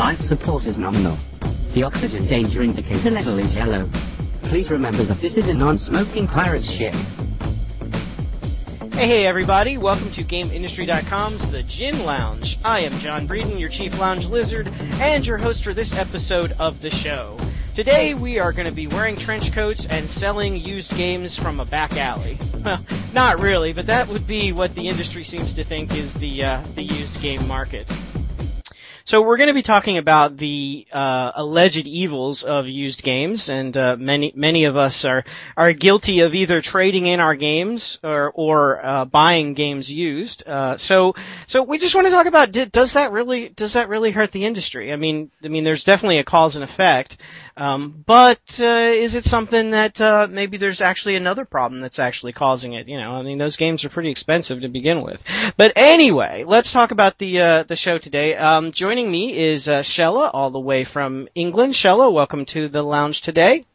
Life support is nominal. The oxygen danger indicator level is yellow. Please remember that this is a non-smoking pirate ship. Hey, hey, everybody. Welcome to GameIndustry.com's The Gin Lounge. I am John Breeden, your chief lounge lizard, and your host for this episode of the show. Today, we are going to be wearing trench coats and selling used games from a back alley. Well, not really, but that would be what the industry seems to think is the, uh, the used game market. So we're going to be talking about the uh, alleged evils of used games, and uh, many many of us are are guilty of either trading in our games or or uh, buying games used. Uh, so so we just want to talk about does that really does that really hurt the industry? I mean I mean there's definitely a cause and effect. Um, but uh, is it something that uh, maybe there's actually another problem that's actually causing it? You know, I mean, those games are pretty expensive to begin with. But anyway, let's talk about the uh, the show today. Um, joining me is uh, Shella, all the way from England. Shella, welcome to the lounge today.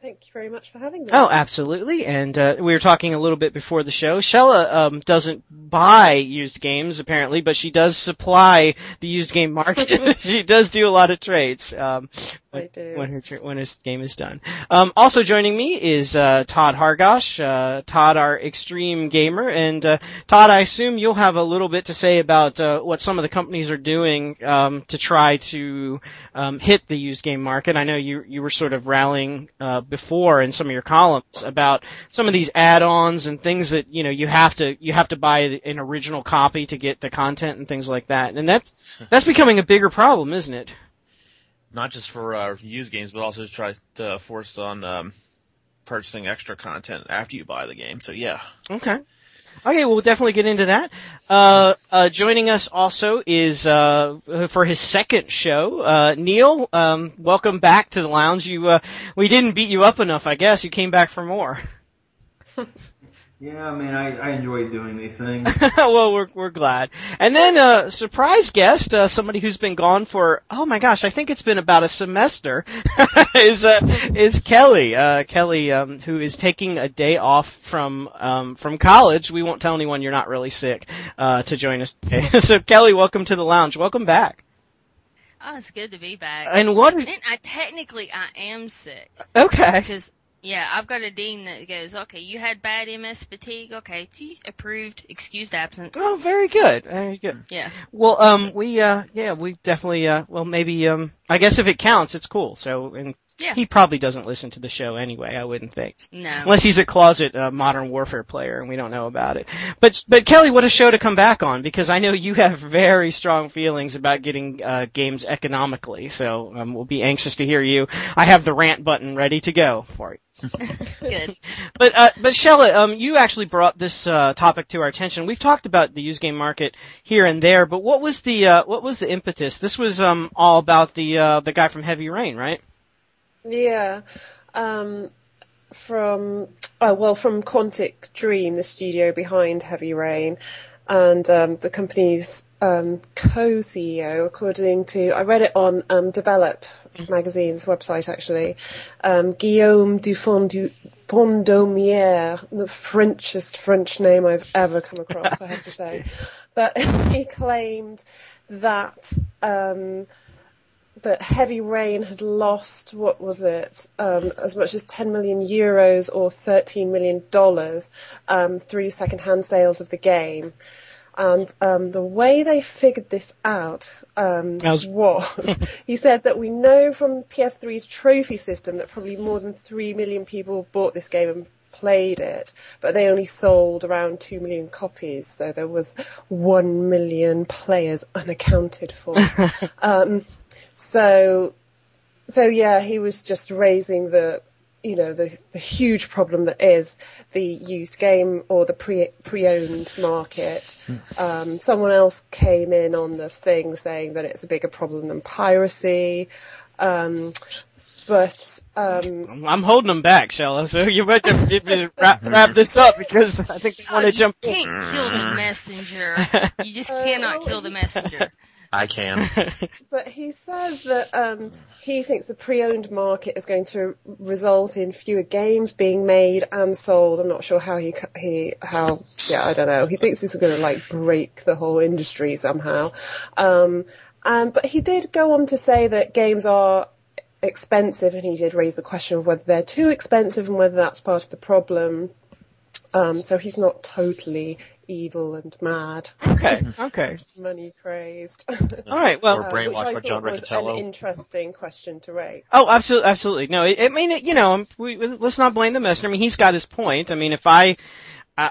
Thank you very much for having me. Oh, absolutely. And uh, we were talking a little bit before the show. Shella um, doesn't buy used games apparently, but she does supply the used game market. she does do a lot of trades. Um, Do. When her when his game is done. Um, also joining me is uh, Todd Hargosh. Uh, Todd, our extreme gamer, and uh, Todd, I assume you'll have a little bit to say about uh, what some of the companies are doing um, to try to um, hit the used game market. I know you you were sort of rallying uh, before in some of your columns about some of these add-ons and things that you know you have to you have to buy an original copy to get the content and things like that, and that's that's becoming a bigger problem, isn't it? Not just for uh, used games, but also to try to force on um, purchasing extra content after you buy the game. So yeah. Okay. Okay, we'll definitely get into that. Uh, uh, joining us also is, uh, for his second show, uh, Neil, um, welcome back to the lounge. You, uh, we didn't beat you up enough, I guess. You came back for more. Yeah, I mean, I, I enjoy doing these things. well, we're we're glad. And then a uh, surprise guest, uh, somebody who's been gone for oh my gosh, I think it's been about a semester, is uh, is Kelly. Uh, Kelly, um, who is taking a day off from um, from college. We won't tell anyone you're not really sick uh, to join us today. so Kelly, welcome to the lounge. Welcome back. Oh, it's good to be back. And what? And I technically I am sick. Okay. Because yeah, I've got a dean that goes, okay, you had bad MS fatigue, okay, approved, excused absence. Oh, very good, very good. Yeah. Well, um, we, uh, yeah, we definitely, uh, well, maybe, um, I guess if it counts, it's cool. So, and yeah. he probably doesn't listen to the show anyway. I wouldn't think. No. Unless he's a closet uh, Modern Warfare player and we don't know about it. But but Kelly, what a show to come back on because I know you have very strong feelings about getting uh, games economically. So um, we'll be anxious to hear you. I have the rant button ready to go for you. Good. But uh, but Shella, um, you actually brought this uh, topic to our attention. We've talked about the used game market here and there, but what was the uh, what was the impetus? This was um, all about the uh, the guy from Heavy Rain, right? Yeah. Um, from oh well, from Quantic Dream, the studio behind Heavy Rain, and um, the company's um, co-CEO, according to I read it on um, Develop magazine's website actually, um, Guillaume Dupont-Domière, the Frenchest French name I've ever come across, I have to say, but he claimed that um, that Heavy Rain had lost what was it, um, as much as 10 million euros or 13 million dollars um, through second-hand sales of the game. And um, the way they figured this out um, was, was he said that we know from PS3's trophy system that probably more than 3 million people bought this game and played it, but they only sold around 2 million copies, so there was 1 million players unaccounted for. um, so, so yeah, he was just raising the, you know, the, the huge problem that is the used game or the pre, pre-owned market. Um, someone else came in on the thing saying that it's a bigger problem than piracy. Um, but um, I'm holding them back, Shella. So you better wrap, wrap this up because I think they want to jump. You can't kill the messenger. You just cannot kill the messenger. I can. But he says that um, he thinks the pre-owned market is going to result in fewer games being made and sold. I'm not sure how he he how yeah I don't know. He thinks this is going to like break the whole industry somehow. Um, um, but he did go on to say that games are expensive, and he did raise the question of whether they're too expensive and whether that's part of the problem. Um, so he's not totally evil and mad, Okay, okay. money crazed. All right, well, Or Uh, brainwashed which I by thought John was Riccatello. An interesting question to raise. Oh, absolutely, absolutely. No, I, I mean, it- you know, we, let's not blame the messenger. I mean, he's got his point. I mean, if I,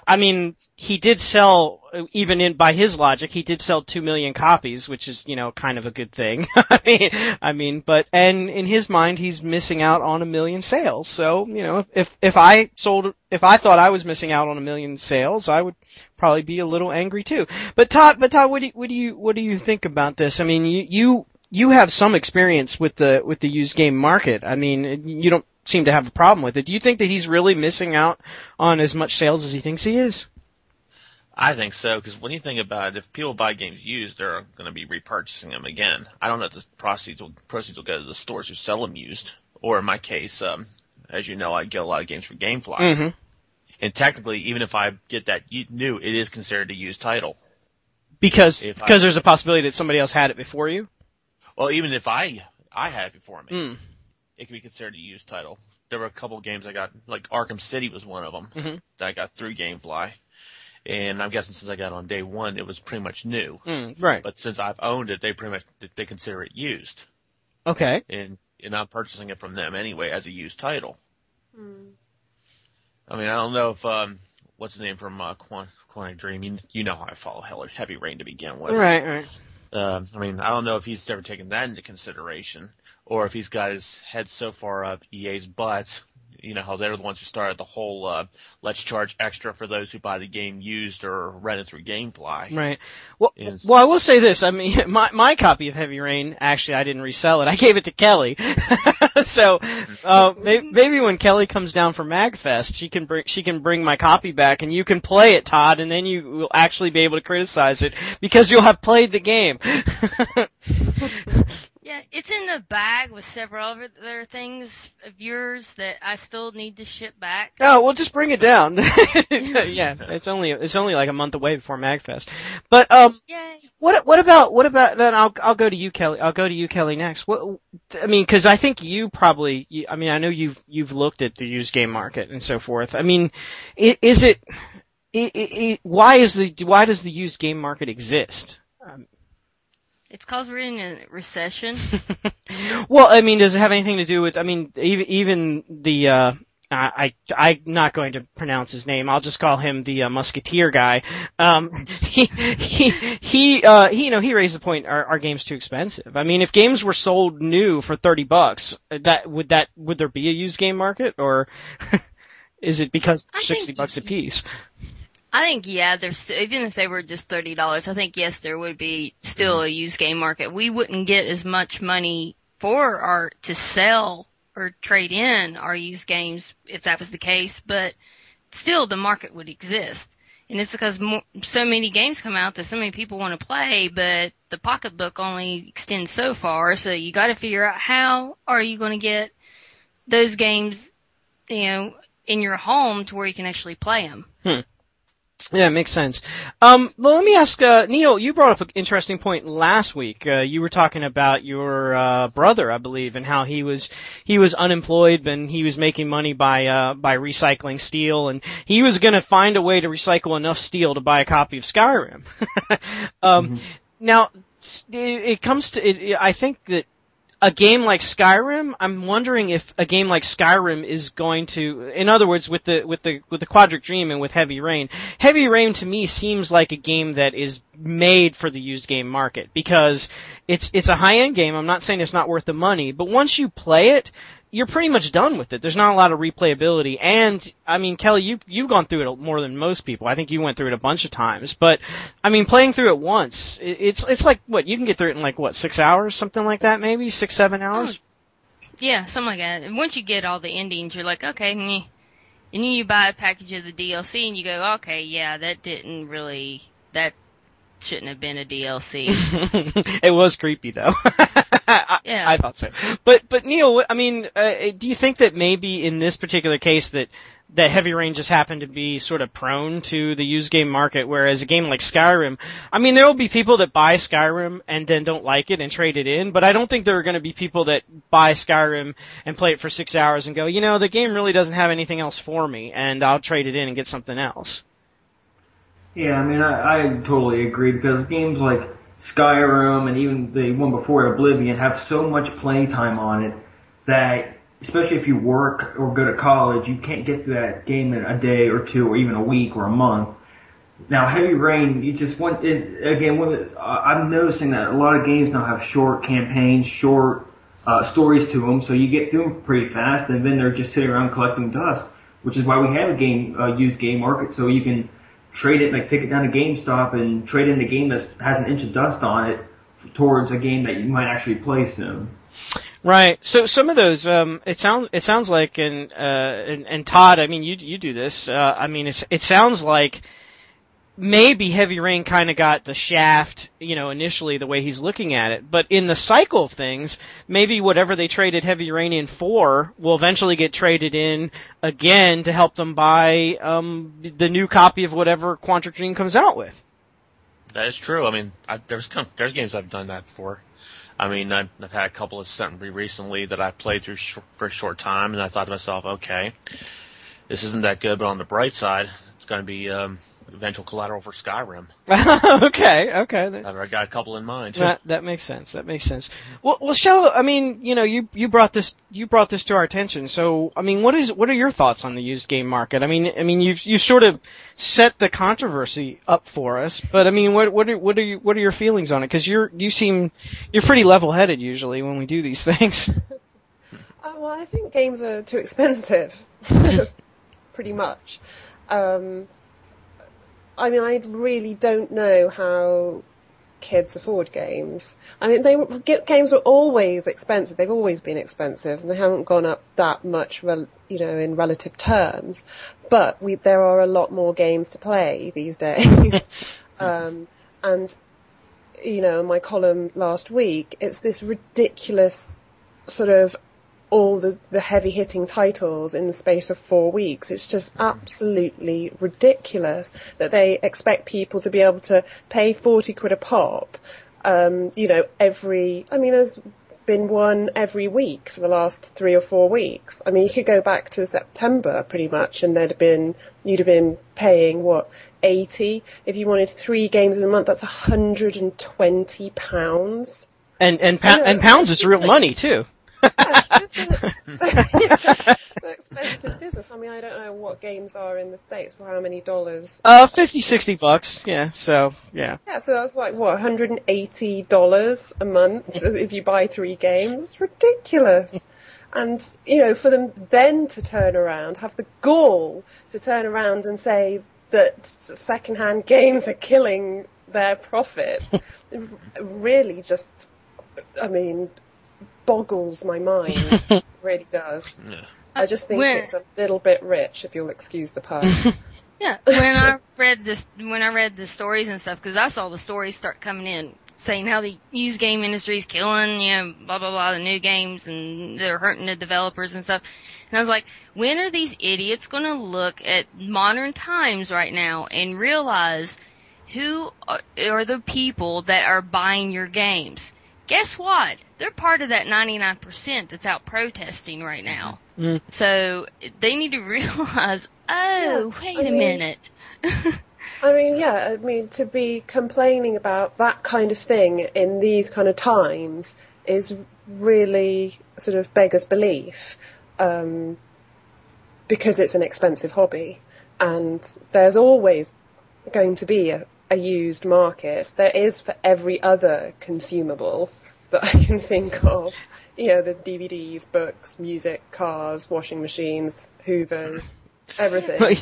I, mean, he did sell, even in by his logic, he did sell two million copies, which is, you know, kind of a good thing. I mean, I mean, but and in his mind, he's missing out on a million sales. So, you know, if if, if I sold, if I thought I was missing out on a million sales, I would probably be a little angry too. But Todd, but Todd, what do you, what do you what do you think about this? I mean, you you you have some experience with the with the used game market. I mean, you don't seem to have a problem with it. Do you think that he's really missing out on as much sales as he thinks he is? I think so, because when you think about it, if people buy games used, they're going to be repurchasing them again. I don't know if the proceeds will, proceeds will go to the stores who sell them used, or in my case, um, as you know, I get a lot of games from GameFly. Mm-hmm. And technically, even if I get that new, it is considered a used title. Because If I- because there's a possibility that somebody else had it before you. Well, even if I I had it before me, Mm. It could be considered a used title. There were a couple games I got, like Arkham City was one of them Mhm. that I got through GameFly. And I'm guessing since I got it on day one, it was pretty much new. Mm, right. But since I've owned it, they pretty much they consider it used, Okay. and and I'm purchasing it from them anyway as a used title. Hmm. I mean, I don't know if um, what's the name from uh, Quant- Quantic Dream. You, you know how I follow Hell- Heavy Rain to begin with. Right. Right. Um, I mean, I don't know if he's ever taken that into consideration, or if he's got his head so far up EA's butt. You know how they're the ones who started the whole uh, "let's charge extra for those who buy the game used or rent it through GameFly." Right. Well, Is- well, I will say this. I mean, my my copy of Heavy Rain actually I didn't resell it. I gave it to Kelly. so uh, maybe, maybe when Kelly comes down for Magfest, she can bring she can bring my copy back, and you can play it, Todd, and then you will actually be able to criticize it because you'll have played the game. Yeah, it's in the bag with several other things of yours that I still need to ship back. Oh, well, just bring it down. yeah, it's only it's only like a month away before Magfest. But um, Yay. What what about what about then? I'll I'll go to you, Kelly. I'll go to you, Kelly, next. What I mean, because I think you probably. I mean, I know you've you've looked at the used game market and so forth. I mean, is it? i i why is the why does the used game market exist? It's cause we're in a recession. well, I mean, does it have anything to do with? I mean, even even the. uh I, I I'm not going to pronounce his name. I'll just call him the uh, musketeer guy. Um, he he he uh he you know he raised the point. Our our game's too expensive. I mean, if games were sold new for thirty bucks, that would that would there be a used game market or is it because I sixty bucks a piece? I think yeah, there's even if they were just thirty dollars, I think yes, there would be still mm-hmm. a used game market. We wouldn't get as much money for our to sell or trade in our used games if that was the case, but still the market would exist. And it's because more, so many games come out that so many people want to play, but the pocketbook only extends so far. So you got to figure out how are you going to get those games, you know, in your home to where you can actually play them. Hmm. Yeah, it makes sense. Um, well, let me ask, uh, Neil, you brought up an interesting point last week. Uh, you were talking about your, uh, brother, I believe, and how he was, he was unemployed and he was making money by, uh, by recycling steel and he was gonna find a way to recycle enough steel to buy a copy of Skyrim. um, now, it, it comes to, it, I think that a game like Skyrim, I'm wondering if a game like Skyrim is going to, in other words, with the with the with the Quantic Dream and with Heavy Rain, Heavy Rain to me seems like a game that is made for the used game market because it's it's a high end game. I'm not saying it's not worth the money, but once you play it, you're pretty much done with it. There's not a lot of replayability, and I mean, Kelly, you you've gone through it more than most people. I think you went through it a bunch of times, but I mean, playing through it once, it, it's it's like what you can get through it in like what six hours, something like that, maybe six seven oh. hours. Yeah, something like that. And once you get all the endings, you're like, okay, meh. and then you buy a package of the DLC, and you go, okay, yeah, that didn't really that shouldn't have been a DLC. it was creepy though. I, Yeah. I thought so. But but Neil, I mean, uh, do you think that maybe in this particular case that that Heavy Rain just happened to be sort of prone to the used game market, whereas a game like Skyrim, I mean, there will be people that buy Skyrim and then don't like it and trade it in, but I don't think there are going to be people that buy Skyrim and play it for six hours and go, you know, the game really doesn't have anything else for me, and I'll trade it in and get something else. Yeah, I mean, I, I totally agree because games like Skyrim and even the one before Oblivion have so much playing time on it that, especially if you work or go to college, you can't get through that game in a day or two or even a week or a month. Now, Heavy Rain, you just want it again. I- I'm noticing that a lot of games now have short campaigns, short uh, stories to them, so you get through them pretty fast, and then they're just sitting around collecting dust. Which is why we have a game uh, used game market, so you can trade it, like take it down to GameStop and trade in the game that has an inch of dust on it towards a game that you might actually play soon. Right. So some of those, um, it sounds it sounds like, and uh, and, and Todd, I mean, you you do this. Uh, I mean, it's it sounds like maybe Heavy Rain kind of got the shaft, you know, initially the way he's looking at it. But in the cycle of things, maybe whatever they traded Heavy Rain in for will eventually get traded in again to help them buy um, the new copy of whatever Quantic Dream comes out with. That is true. I mean, I, there's there's games I've done that before. I mean, I've, I've had a couple of sent recently that I played through sh- for a short time, and I thought to myself, okay, this isn't that good, but on the bright side, it's going to be um, eventual collateral for Skyrim. okay, okay. I've got a couple in mind. That that makes sense. That makes sense. Well, well, Shella. I mean, you know, you you brought this you brought this to our attention. So, I mean, what is what are your thoughts on the used game market? I mean, I mean, you've you sort of set the controversy up for us, but I mean, what what are what are you, what are your feelings on it? Because you're you seem you're pretty level headed usually when we do these things. Uh, well, I think games are too expensive, pretty much. Um, I mean, I really don't know how kids afford games. I mean, they games were always expensive. They've always been expensive, and they haven't gone up that much, you know, in relative terms. But we, there are a lot more games to play these days, um, and you know, in my column last week, it's this ridiculous sort of all the, the heavy hitting titles in the space of four weeks. It's just absolutely ridiculous that they expect people to be able to pay 40 quid a pop, um, you know, every, I mean, there's been one every week for the last three or four weeks. I mean, you could go back to September pretty much and there'd have been, you'd have been paying what, 80? If you wanted three games in a month, that's 120 pounds. and and pa- and pounds is real money too. This is an expensive business. I mean, I don't know what games are in the States for how many dollars. Uh, fifty, sixty bucks. Yeah. So yeah. Yeah, so that's like, what, $180 a month if you buy three games? It's ridiculous. And, you know, for them then to turn around, have the gall to turn around and say that second-hand games are killing their profits, really just, I mean, boggles my mind. It really does. Yeah. I just think When- it's a little bit rich, if you'll excuse the pun. Yeah, when I read this, when I read the stories and stuff, because I saw the stories start coming in saying how the used game industry is killing, you know, blah blah blah, the new games and they're hurting the developers and stuff. And I was like, when are these idiots going to look at modern times right now and realize who are, are the people that are buying your games? Guess what? They're part of that 99% that's out protesting right now. Mm. So they need to realize, oh, Yeah, wait I a mean- minute. I mean, yeah, I mean, to be complaining about that kind of thing in these kind of times is really sort of beggars belief, um, because it's an expensive hobby, and there's always going to be a, a used market. There is for every other consumable that I can think of. You know, there's DVDs, books, music, cars, washing machines, Hoovers, Everything.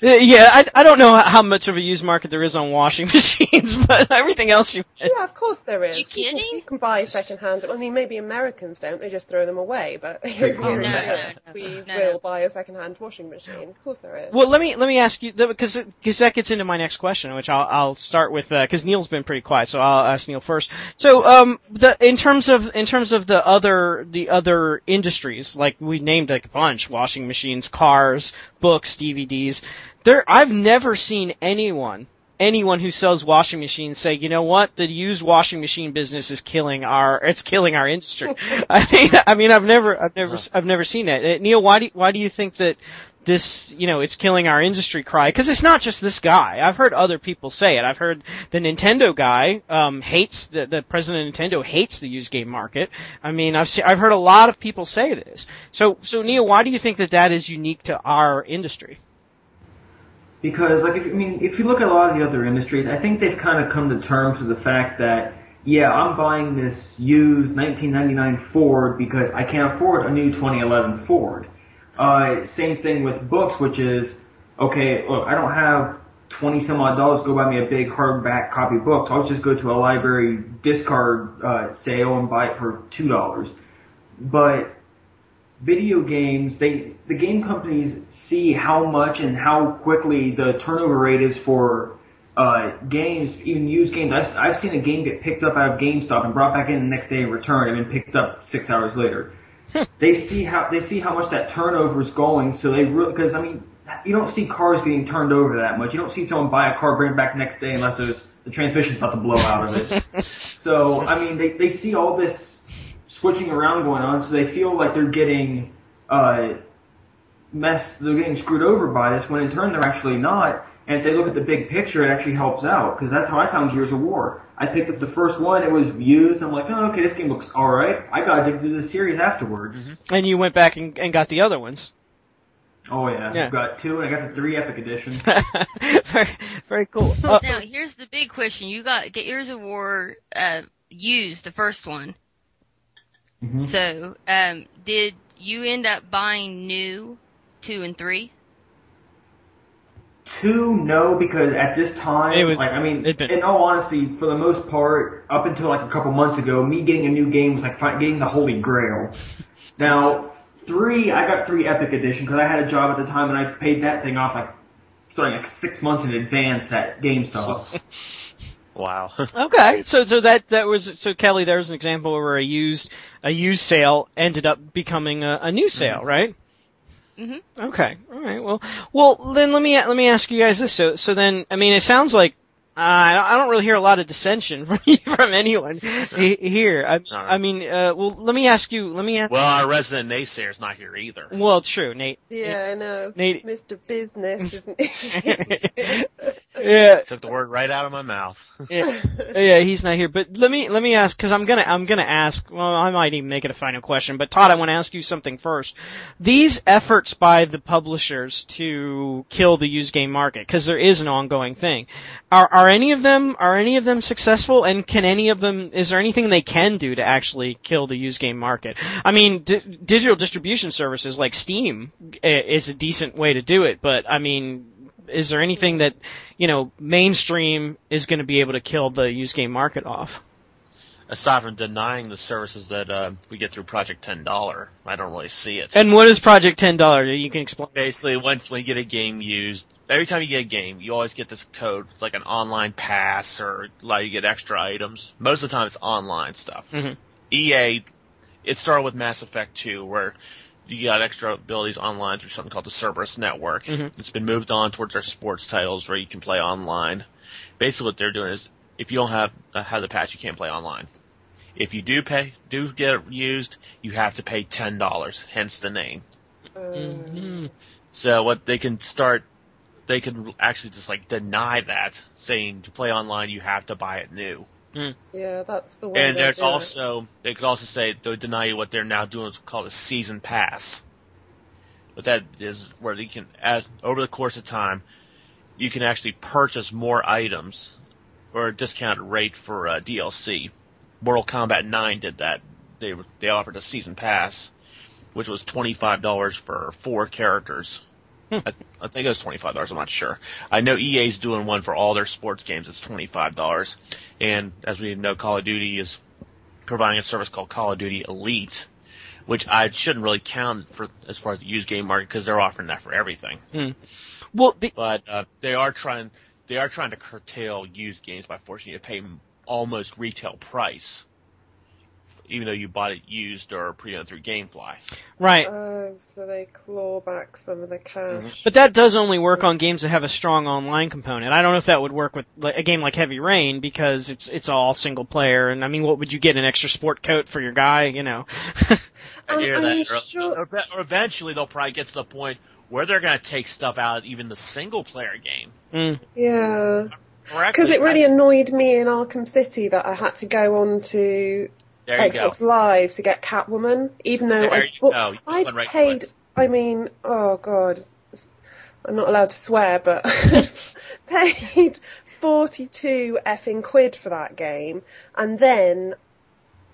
yeah, I, I don't know how much of a used market there is on washing machines, but everything else you. Yeah, of course there is. You kidding? People, you can buy second-hand. I mean, maybe Americans don't; they just throw them away. But here in no, Europe, no, we no. will buy a second-hand washing machine. Of course there is. Well, let me let me ask you because because that gets into my next question, which I'll I'll start with because Neil's been pretty quiet, so I'll ask Neil first. So, um, the in terms of in terms of the other the other industries, like we named like a bunch: washing machines, cars, books, DVDs. There, I've never seen anyone anyone who sells washing machines say, you know what, the used washing machine business is killing our, it's killing our industry. I mean, I mean, I've never, I've never, I've never seen that. Uh, Neil, why do, why do you think that this, you know, it's killing our industry cry? Because it's not just this guy. I've heard other people say it. I've heard the Nintendo guy um, hates the, the president of Nintendo hates the used game market. I mean, I've se- I've heard a lot of people say this. So, so Neil, why do you think that that is unique to our industry? Because, like, if, I mean, if you look at a lot of the other industries, I think they've kind of come to terms with the fact that, yeah, I'm buying this used 1999 Ford because I can't afford a new 2011 Ford. Uh, same thing with books, which is, okay, look, I don't have 20 some odd dollars go buy me a big hardback copy book, so I'll just go to a library discard uh, sale and buy it for $2. But video games, they the game companies see how much and how quickly the turnover rate is for uh, games, even used games. I've, I've seen a game get picked up out of GameStop and brought back in the next day and returned and been picked up six hours later. they see how they see how much that turnover is going, so they really because I mean you don't see cars getting turned over that much. You don't see someone buy a car, bring it back the next day unless there's, the transmission's about to blow out of it. so I mean they they see all this switching around going on, so they feel like they're getting uh, messed, they're getting screwed over by this, when in turn they're actually not. And if they look at the big picture, it actually helps out, because that's how I found Gears of War. I picked up the first one, it was used, I'm like, oh, okay, this game looks alright. I got addicted to the series afterwards. And you went back and, and got the other ones. Oh yeah, Yeah. I've got two, and I got the three Epic Edition. very, very cool. Uh, now here's the big question: You got Gears of War uh, used the first one, Mhm. so um, did you end up buying new two and three? Two, no, because at this time, It was- like, I mean, been- in all honesty, for the most part, up until like a couple months ago, me getting a new game was like getting the holy grail. Now, three, I got three Epic Edition because I had a job at the time and I paid that thing off like, starting like six months in advance at GameStop. Wow. Okay, so so that that was so Kelly. There's an example where a used a used sale ended up becoming a, a new sale, mm-hmm. right? Mhm. Okay, all right. Well, well then let me let me ask you guys this. So so then I mean it sounds like uh, I don't- really hear a lot of dissension from from anyone he- here. I, All right. I mean, uh, well let me ask you. Let me ask. well, our resident naysayer is not here either. Well, true, Nate. yeah, I know. Nate- Mr. Business, isn't it? Yeah, Took the word right out of my mouth. yeah, yeah, he's not here. But let me let me ask because I'm gonna I'm gonna ask. Well, I might even make it a final question. But Todd, I want to ask you something first. These efforts by the publishers to kill the used game market, because there is an ongoing thing, are are any of them are any of them successful? And can any of them? Is there anything they can do to actually kill the used game market? I mean, d- digital distribution services like Steam is a decent way to do it, but I mean. Is there anything that, you know, mainstream is going to be able to kill the used game market off? Aside from denying the services that uh, we get through Project Ten Dollar, I don't really see it. And what is Project Ten Dollar? You can explain. Basically, when when you get a game used, every time you get a game, you always get this code, like an online pass or allow you get extra items. Most of the time, it's online stuff. Mhm. EA, it started with Mass Effect 2, where you got extra abilities online through something called the Cerberus Network. Mhm. It's been moved on towards their sports titles where you can play online. Basically, what they're doing is, if you don't have uh, have the patch, you can't play online. If you do pay, do get it used, you have to pay ten dollars. Hence the name. Um, So what they can start, they can actually just like deny that, saying to play online you have to buy it new. Yeah, that's the way. And they there's do it. also they could also say they'll deny you what they're now doing is called a season pass. But that is where you can, as over the course of time, you can actually purchase more items or a discounted rate for uh, DLC. Mortal Kombat 9 did that. They they offered a season pass, which was twenty five dollars for four characters I, I think it was twenty five dollars. I'm not sure. I know EA's doing one for all their sports games. It's twenty five dollars, and as we know, Call of Duty is providing a service called Call of Duty Elite, which I shouldn't really count for as far as the used game market because they're offering that for everything. Well, the, But uh, they are trying they are trying to curtail used games by forcing you to pay almost retail price, even though you bought it used or pre-owned through GameFly. right. Oh, so they claw back some of the cash. But that does only work on games that have a strong online component. I don't know if that would work with like, a game like Heavy Rain because it's it's all single player. And I mean, what would you get an extra sport coat for your guy? You know. I hear that. Or- sure- or, or eventually they'll probably get to the point where they're going to take stuff out of even the single player game. Mm. Yeah. Because it really I- annoyed me in Arkham City that I had to go on to there you go. Xbox Live to get Catwoman, even though There I, you bought- go. You I right paid. it. I mean, oh god, I'm not allowed to swear, but paid 42 effing quid for that game, and then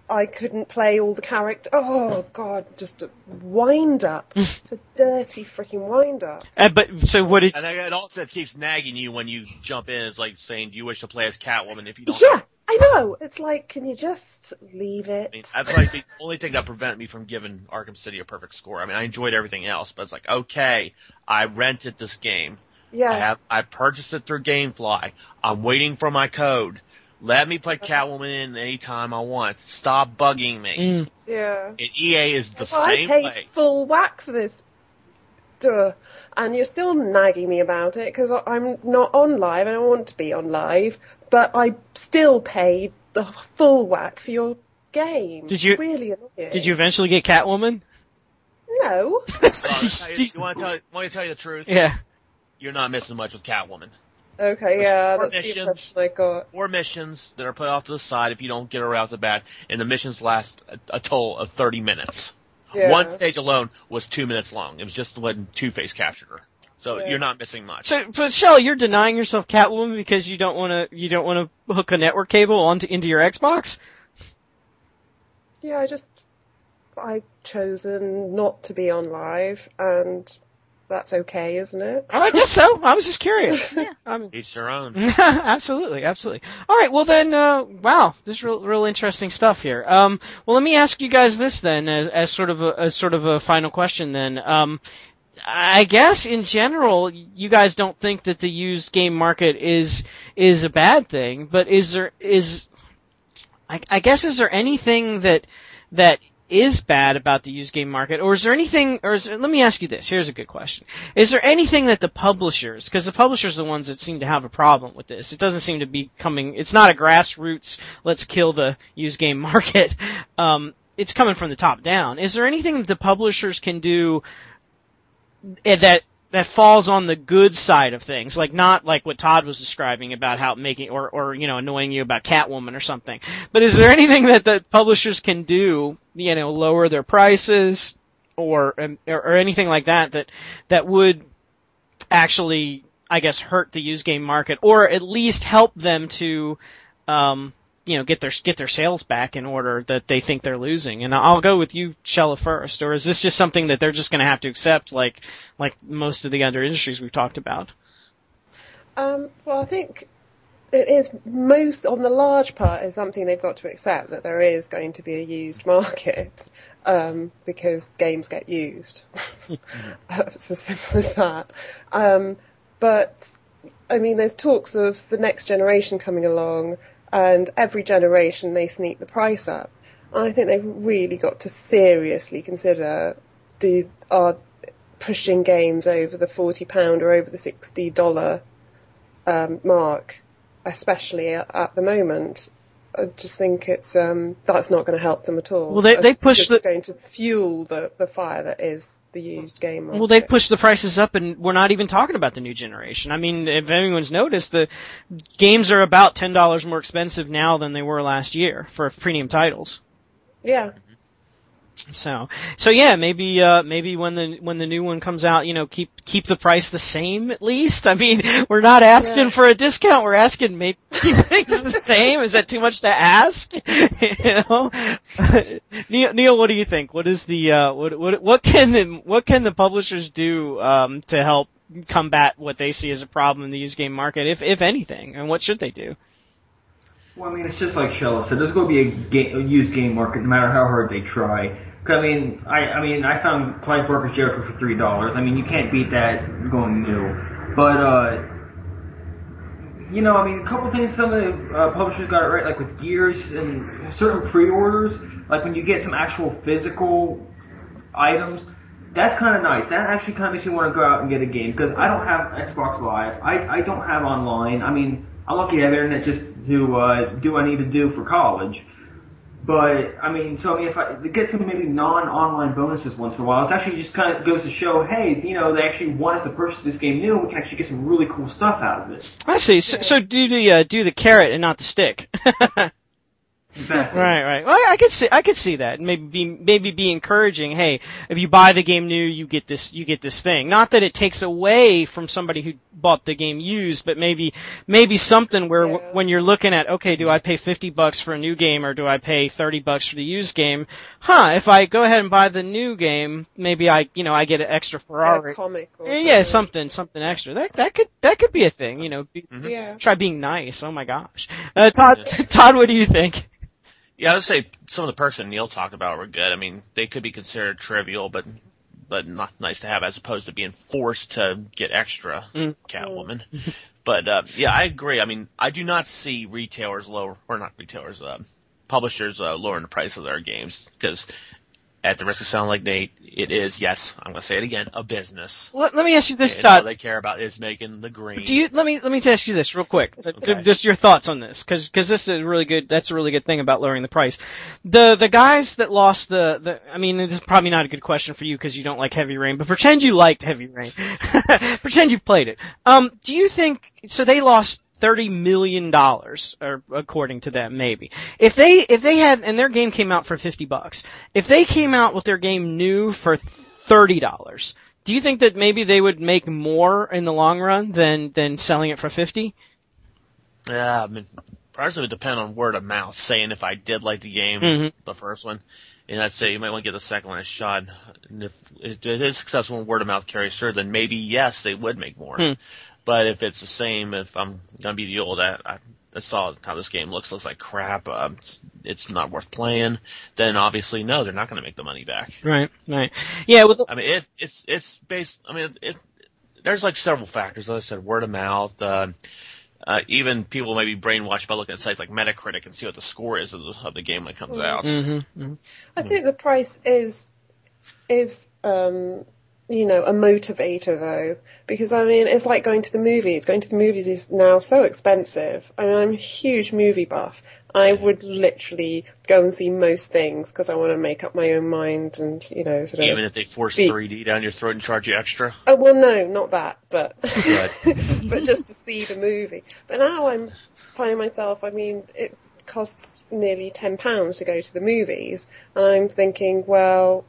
I couldn't play all the characters. Oh god, just a wind up. it's a dirty freaking wind up. Uh, but so what did? And it also keeps nagging you when you jump in. It's like saying, "Do you wish to play as Catwoman?" If you don't, Yeah, I know. It's like, can you just leave it? I mean, that's like the only thing that prevented me from giving Arkham City a perfect score. I mean, I enjoyed everything else, but it's like, okay, I rented this game. yeah. I have, I purchased it through GameFly. I'm waiting for my code. Let me play Catwoman in anytime I want. Stop bugging me. Mm. yeah. And EA is the Well, same I paid way. full whack for this. Duh. And you're still nagging me about it because I'm not on live and I want to be on live, but I still paid the full whack for your game. Did you- Really annoying. Did you eventually get Catwoman? No. Well, you, you want to tell you, want me to tell you the truth? yeah. You're not missing much with Catwoman. Okay, yeah, Four that's the missions. impression I got. Four missions that are put off to the side if you don't get her out the bat, and the missions last a, a total of 30 minutes. Yeah. One stage alone was two minutes long. It was just when Two Face captured her. So Yeah. you're not missing much. So, but Shell, you're denying yourself Catwoman because you don't want to you don't want to hook a network cable onto into your Xbox. Yeah, I just I've chosen not to be on live, and that's okay, isn't it? I guess so. I was just curious. Yeah. I mean, Each their own. absolutely, absolutely. All right, well then, uh, wow, this is real, real interesting stuff here. Um, well, let me ask you guys this then, as, as sort of a, as sort of a final question then. Um, I guess in general, you guys don't think that the used game market is is a bad thing, but is there is I, I guess is there anything that that is bad about the used game market, or is there anything? Or is there, let me ask you this. Here's a good question: Is there anything that the publishers, because the publishers are the ones that seem to have a problem with this? It doesn't seem to be coming. It's not a grassroots. Let's kill the used game market. Um, it's coming from the top down. Is there anything that the publishers can do that that falls on the good side of things, like not like what Todd was describing about how making or or you know annoying you about Catwoman or something. But is there anything that the publishers can do, you know, lower their prices or um, or, or anything like that that that would actually, I guess, hurt the used game market or at least help them to um you know, get their get their sales back in order that they think they're losing. And I'll go with you, Shella, first. Or is this just something that they're just going to have to accept, like like most of the other industries we've talked about? Um, well, I think it is most on the large part is something they've got to accept that there is going to be a used market um, because games get used. it's as simple as that. Um, but I mean, there's talks of the next generation coming along, and every generation they sneak the price up. And I think they've really got to seriously consider do are pushing games over the forty pound or over the sixty dollar um, mark, especially at, at the moment. I just think it's um, that's not going to help them at all. Well, they- they It's push just the- going to fuel the, the fire that is the used game. Market. Well, they've pushed the prices up, and we're not even talking about the new generation. I mean, if anyone's noticed, the games are about ten dollars more expensive now than they were last year for premium titles. Yeah. So, so yeah, maybe, uh, maybe when the, when the new one comes out, you know, keep, keep the price the same at least. I mean, we're not asking Yeah. for a discount, we're asking maybe keep things the same. Is that too much to ask? you know? Neil, Neil, what do you think? What is the, uh, what, what, what can the, what can the publishers do, um, to help combat what they see as a problem in the used game market, if, if anything, and what should they do? Well, I mean, it's just like Shella said. There's going to be a, ga- a used game market, no matter how hard they try. I mean, I, I mean, I found Clive Barker's Jericho for three dollars. I mean, you can't beat that going new. But, uh, you know, I mean, a couple things some of the uh, publishers got it right, like with Gears and certain pre-orders. Like when you get some actual physical items, that's kind of nice. That actually kind of makes me want to go out and get a game because I don't have Xbox Live. I, I don't have online. I mean, I'm lucky to have internet just to uh, do what I need to do for college. But I mean, so I mean, if I get some maybe non-online bonuses once in a while, it's actually just kind of goes to show, hey, you know, they actually want us to purchase this game new. And we can actually get some really cool stuff out of it. I see. So, so do the, uh, do the carrot and not the stick. Exactly. Right, right. Well, I, I could see, I could see that. Maybe be, maybe be encouraging. Hey, if you buy the game new, you get this, you get this thing. Not that it takes away from somebody who bought the game used, but maybe, maybe something where w when you're looking at, okay, do I pay 50 bucks for a new game or do I pay 30 bucks for the used game? Huh, if I go ahead and buy the new game, maybe I, you know, I get an extra Ferrari. a comic or Yeah, something, something extra. That, that could, that could be a thing, you know. Be, Yeah. Try being nice. Oh my gosh. Uh, Todd, Todd, what do you think? Yeah, I would say some of the perks that Neil talked about were good. I mean, they could be considered trivial, but but not nice to have as opposed to being forced to get extra Mm. Catwoman. but uh, yeah, I agree. I mean, I do not see retailers lower or not retailers, uh, publishers uh, lowering the price of their games because at the risk of sounding like Nate, it is yes, I'm going to say it again, a business. Let, let me ask you this, and all Todd. they care about is making the green. Do you let me let me ask you this real quick? Okay. Just your thoughts on this, because this is really good. That's a really good thing about lowering the price. The the guys that lost the the I mean, this is probably not a good question for you because you don't like Heavy Rain, but pretend you liked Heavy Rain. pretend you played it. Um, do you think so? They lost. Thirty million dollars, or according to them, maybe. If they if they had and their game came out for fifty bucks, if they came out with their game new for thirty dollars, do you think that maybe they would make more in the long run than than selling it for fifty? Yeah, I mean, probably would depend on word of mouth. Saying if I did like the game, Mhm. the first one, and I'd say you might want to get the second one a shot. And if it is successful and word of mouth carries through, then maybe yes, they would make more. Hmm. But if it's the same, if I'm gonna be the old, I, I, I saw how this game looks, looks like crap. Um, it's, it's not worth playing. Then obviously, no, they're not gonna make the money back. Right, right. Yeah, with I mean, it, it's it's based. I mean, it. There's like several factors. As I said, word of mouth. Uh, uh, even people may be brainwashed by looking at sites like Metacritic and see what the score is of the, of the game when it comes out. mm-hmm, I think the price is is um you know a motivator though because I mean it's like going to the movies. Going to the movies is now so expensive. I mean I'm a huge movie buff. I would literally go and see most things because I want to make up my own mind and you know sort of. Even if they force Be- 3D down your throat and charge you extra. Oh well, no, not that, but but just to see the movie. But now I'm finding myself. I mean, it costs nearly ten pounds to go to the movies, and I'm thinking, well,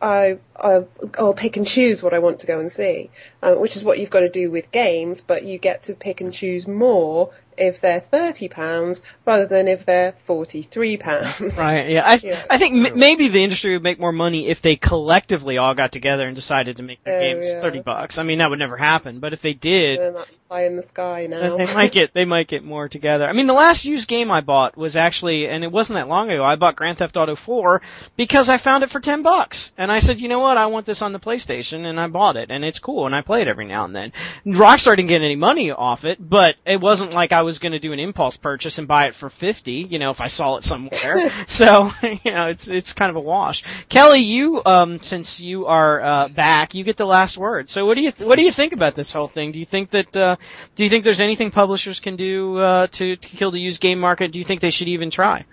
I, I I'll pick and choose what I want to go and see, uh, which is what you've got to do with games. But you get to pick and choose more if they're thirty pounds rather than if they're forty three pounds. Right. Yeah. I Yeah. I think m- maybe the industry would make more money if they collectively all got together and decided to make their Oh, games yeah. thirty bucks. I mean, that would never happen. But if they did, And that's pie in the sky now. they might get they might get more together. I mean, the last used game I bought was actually, and it wasn't that long ago. I bought Grand Theft Auto 4 because I found it for ten bucks, and I said, you know what, I want this on the PlayStation, and I bought it, and it's cool, and I play it every now and then. Rockstar didn't get any money off it, but it wasn't like I was going to do an impulse purchase and buy it for fifty, you know, if I saw it somewhere. so you know, it's it's kind of a wash. Kelly, you um, since you are uh, back, you get the last word. So what do you what do you think about this whole thing? Do you think that uh, do you think there's anything publishers can do uh, to, to kill the used game market? Do you think they should even try?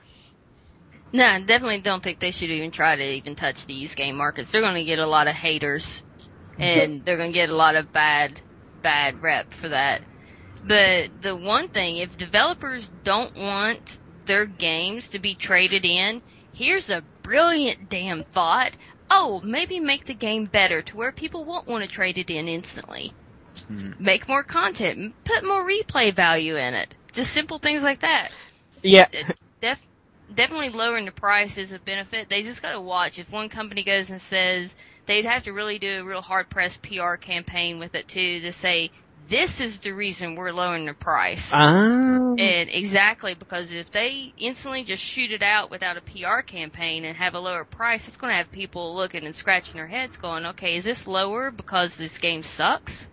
No, I definitely don't think they should even try to even touch the used game markets. They're going to get a lot of haters, and they're going to get a lot of bad, bad rep for that. But the one thing, if developers don't want their games to be traded in, here's a brilliant damn thought. Oh, maybe make the game better to where people won't want to trade it in instantly. Mm-hmm. Make more content, put more replay value in it. Just simple things like that. Yeah. Def- definitely lowering the price is a benefit. They just gotta watch. If one company goes and says they'd have to really do a real hard pressed PR campaign with it too to say this is the reason we're lowering the price. Ah. And exactly because if they instantly just shoot it out without a PR campaign and have a lower price, it's going to have people looking and scratching their heads, going, "Okay, is this lower because this game sucks?"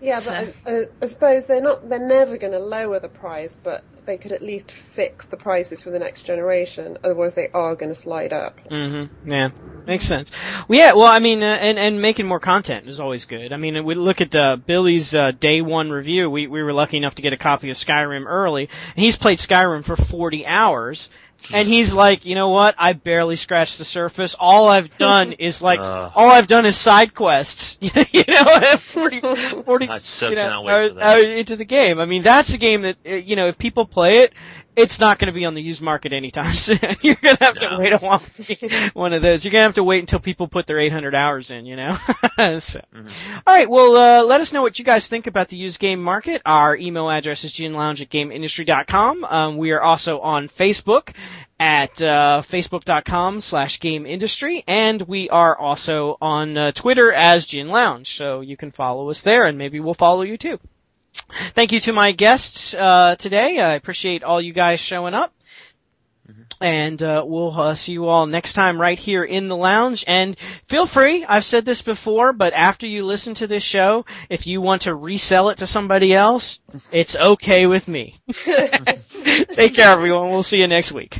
Yeah, but I, I, I suppose they're not. They're never going to lower the price, but they could at least fix the prices for the next generation. Otherwise, they are going to slide up. Mm-hmm. Yeah, makes sense. Well, yeah. Well, I mean, uh, and and making more content is always good. I mean, we look at uh, Billy's uh, day one review. We we were lucky enough to get a copy of Skyrim early, and he's played Skyrim for 40 hours. And he's like, you know what? I barely scratched the surface. All I've done is like, Ugh. all I've done is side quests. you know, 40, 40 I so you know, for uh, that. Uh, into the game. I mean, that's a game that uh, you know, if people play it, it's not going to be on the used market anytime soon. You're going to have to wait a while for one of those. You're going to have to wait until people put their 800 hours in. You know. so, all right. Well, uh, let us know what you guys think about the used game market. Our email address is ginlounge at gameindustry.com. Um, we are also on Facebook at uh, facebook.com slash game industry and we are also on uh, twitter as gin lounge so you can follow us there and maybe we'll follow you too thank you to my guests uh, today i appreciate all you guys showing up and uh, we'll uh, see you all next time right here in the lounge. And feel free, I've said this before, but after you listen to this show, if you want to resell it to somebody else, it's okay with me. Take care, everyone. We'll see you next week.